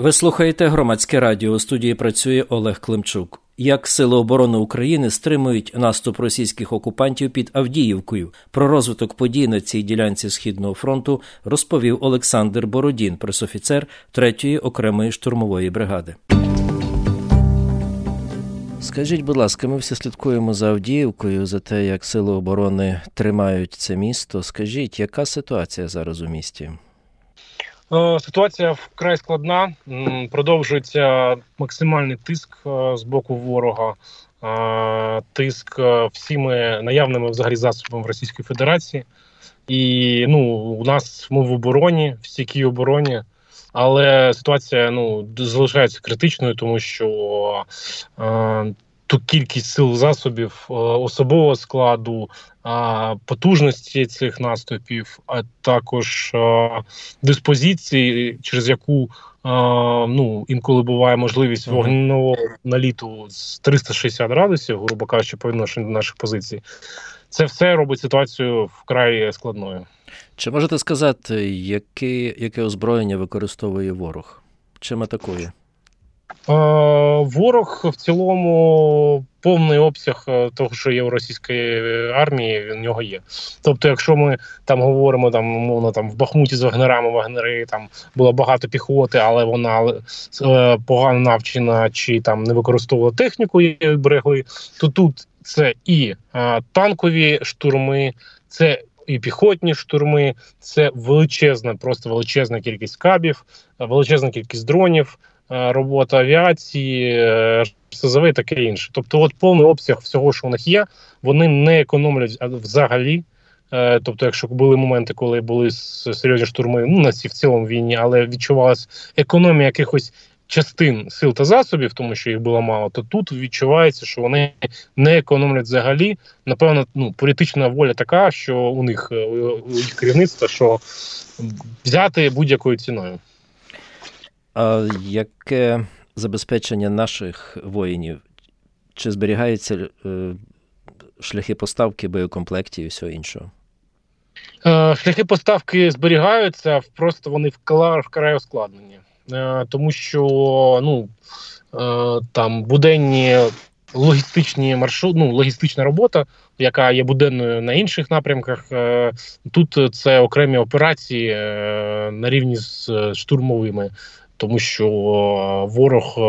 Ви слухаєте громадське радіо. У студії працює Олег Климчук. Як Сили оборони України стримують наступ російських окупантів під Авдіївкою? Про розвиток подій на цій ділянці східного фронту розповів Олександр Бородін, пресофіцер 3-ї окремої штурмової бригади. Скажіть, будь ласка, ми всі слідкуємо за Авдіївкою, за те, як сили оборони тримають це місто. Скажіть, яка ситуація зараз у місті? Е, ситуація вкрай складна. Продовжується максимальний тиск е, з боку ворога, е, тиск всіми наявними взагалі засобами Російської Федерації. І ну, у нас ми в обороні, в стійкій обороні. Але ситуація ну залишається критичною, тому що ту кількість сил засобів, е, особового складу, е, потужності цих наступів, а також е, диспозиції, через яку ну інколи буває можливість вогневого наліту з 360 градусів, грубо кажучи, по відношенню до наших позицій. Це все робить ситуацію вкрай складною. Чи можете сказати, яке, яке озброєння використовує ворог? Чим атакує? Ворог в цілому повний обсяг е, того, що є у російської армії, в нього є. Тобто, якщо ми там говоримо там умовно там в Бахмуті з вагнерами, вагнери там було багато піхоти, але вона е, погано навчена чи там не використовувала техніку і берегли, то тут це і е, танкові штурми, це і піхотні штурми, це величезна, просто величезна кількість кабів, величезна кількість дронів. Е, робота авіації, е, СЗВ і таке інше. Тобто, от повний обсяг всього, що у них є, вони не економлять взагалі. Е, тобто, якщо були моменти, коли були серйозні штурми, ну на цій в цілому війні, але відчувалась економія якихось частин сил та засобів, тому що їх було мало, то тут відчувається, що вони не економлять взагалі. Напевно, ну політична воля така, що у них у їх керівництва, що взяти будь-якою ціною. А яке забезпечення наших воїнів? Чи зберігаються е, шляхи поставки боєкомплектів і всього іншого? Е, шляхи поставки зберігаються, просто вони вкрай ускладнені. Е, тому що ну, там буденні логістичні маршрут, ну, логістична робота, яка є буденною на інших напрямках. Тут це окремі операції на рівні з штурмовими тому що е, ворог е,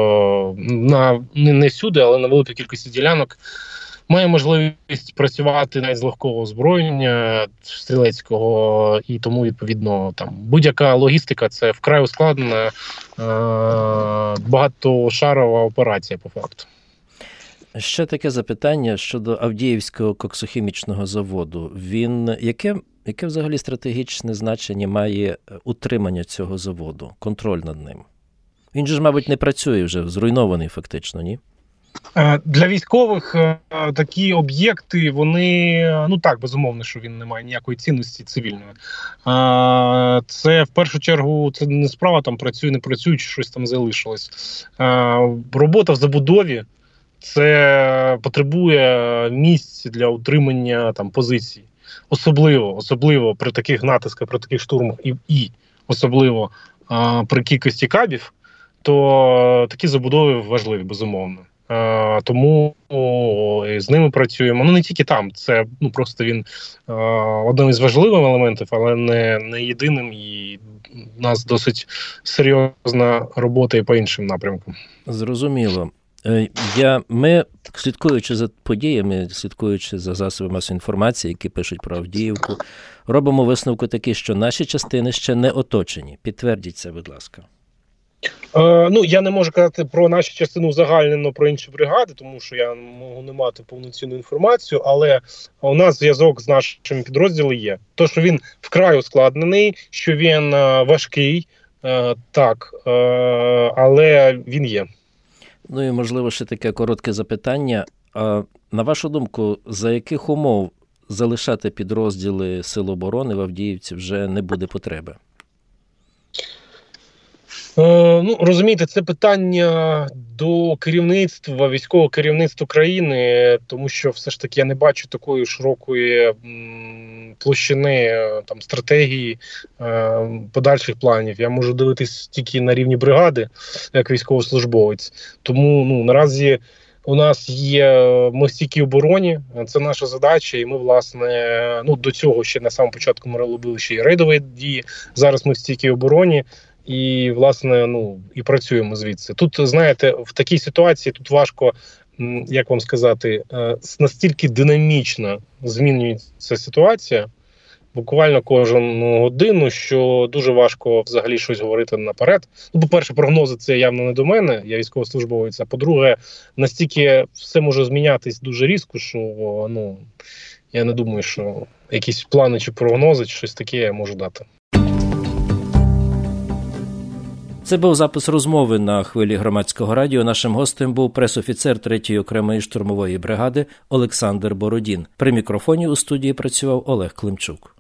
на не, не всюди, але на великій кількості ділянок має можливість працювати навіть з легкого озброєння стрілецького, і тому відповідно там будь-яка логістика це вкрай ускладнена е, багатошарова операція по факту. Ще таке запитання щодо Авдіївського коксохімічного заводу. Він яке яке взагалі стратегічне значення має утримання цього заводу, контроль над ним? Він же ж, мабуть, не працює вже, зруйнований фактично, ні? Е, для військових е, такі об'єкти, вони ну так безумовно, що він не має ніякої цінності цивільної. Це в першу чергу це не справа там працює, не працює, чи щось там залишилось. Робота в забудові це потребує місць для утримання там позицій. Особливо, особливо при таких натисках, при таких штурмах, і і особливо а, при кількості кабів, то такі забудови важливі, безумовно. А, тому о, з ними працюємо. Ну не тільки там, це ну просто він а, одним із важливих елементів, але не не єдиним. І у нас досить серйозна робота і по іншим напрямкам. Зрозуміло. Е, я, Ми, слідкуючи за подіями, слідкуючи за засобами масової інформації, які пишуть про Авдіївку, робимо висновку такий, що наші частини ще не оточені. Підтвердіть це, будь ласка. Е, ну, я не можу казати про нашу частину загальнено про інші бригади, тому що я можу не мати повноцінну інформацію, але у нас зв'язок з нашими підрозділами є. То, що він вкрай ускладнений, що він е, важкий, е, так, е, але він є. Ну і можливо ще таке коротке запитання. А на вашу думку, за яких умов залишати підрозділи Сил оборони в Авдіївці вже не буде потреби? Е, ну розумієте, це питання до керівництва, військового керівництва країни, тому що все ж таки я не бачу такої широкої площини е, там стратегії е, подальших планів. Я можу дивитись тільки на рівні бригади, як військовослужбовець. Тому ну наразі. У нас є ми в стійкій обороні, це наша задача, і ми, власне, ну до цього ще на самому початку ми робили ще й рейдові дії. Зараз ми в стійкій обороні і, власне, ну і працюємо звідси. Тут знаєте, в такій ситуації тут важко, як вам сказати, е, настільки динамічно змінюється ситуація. Буквально кожну годину, що дуже важко взагалі щось говорити наперед. Ну, по-перше, прогнози це явно не до мене, я військовослужбовець. А по-друге, настільки все може змінятись дуже різко, що ну я не думаю, що якісь плани чи прогнози, чи щось таке я можу дати. Це був запис розмови на хвилі громадського радіо. Нашим гостем був пресофіцер 3-ї окремої штурмової бригади Олександр Бородін. При мікрофоні у студії працював Олег Климчук.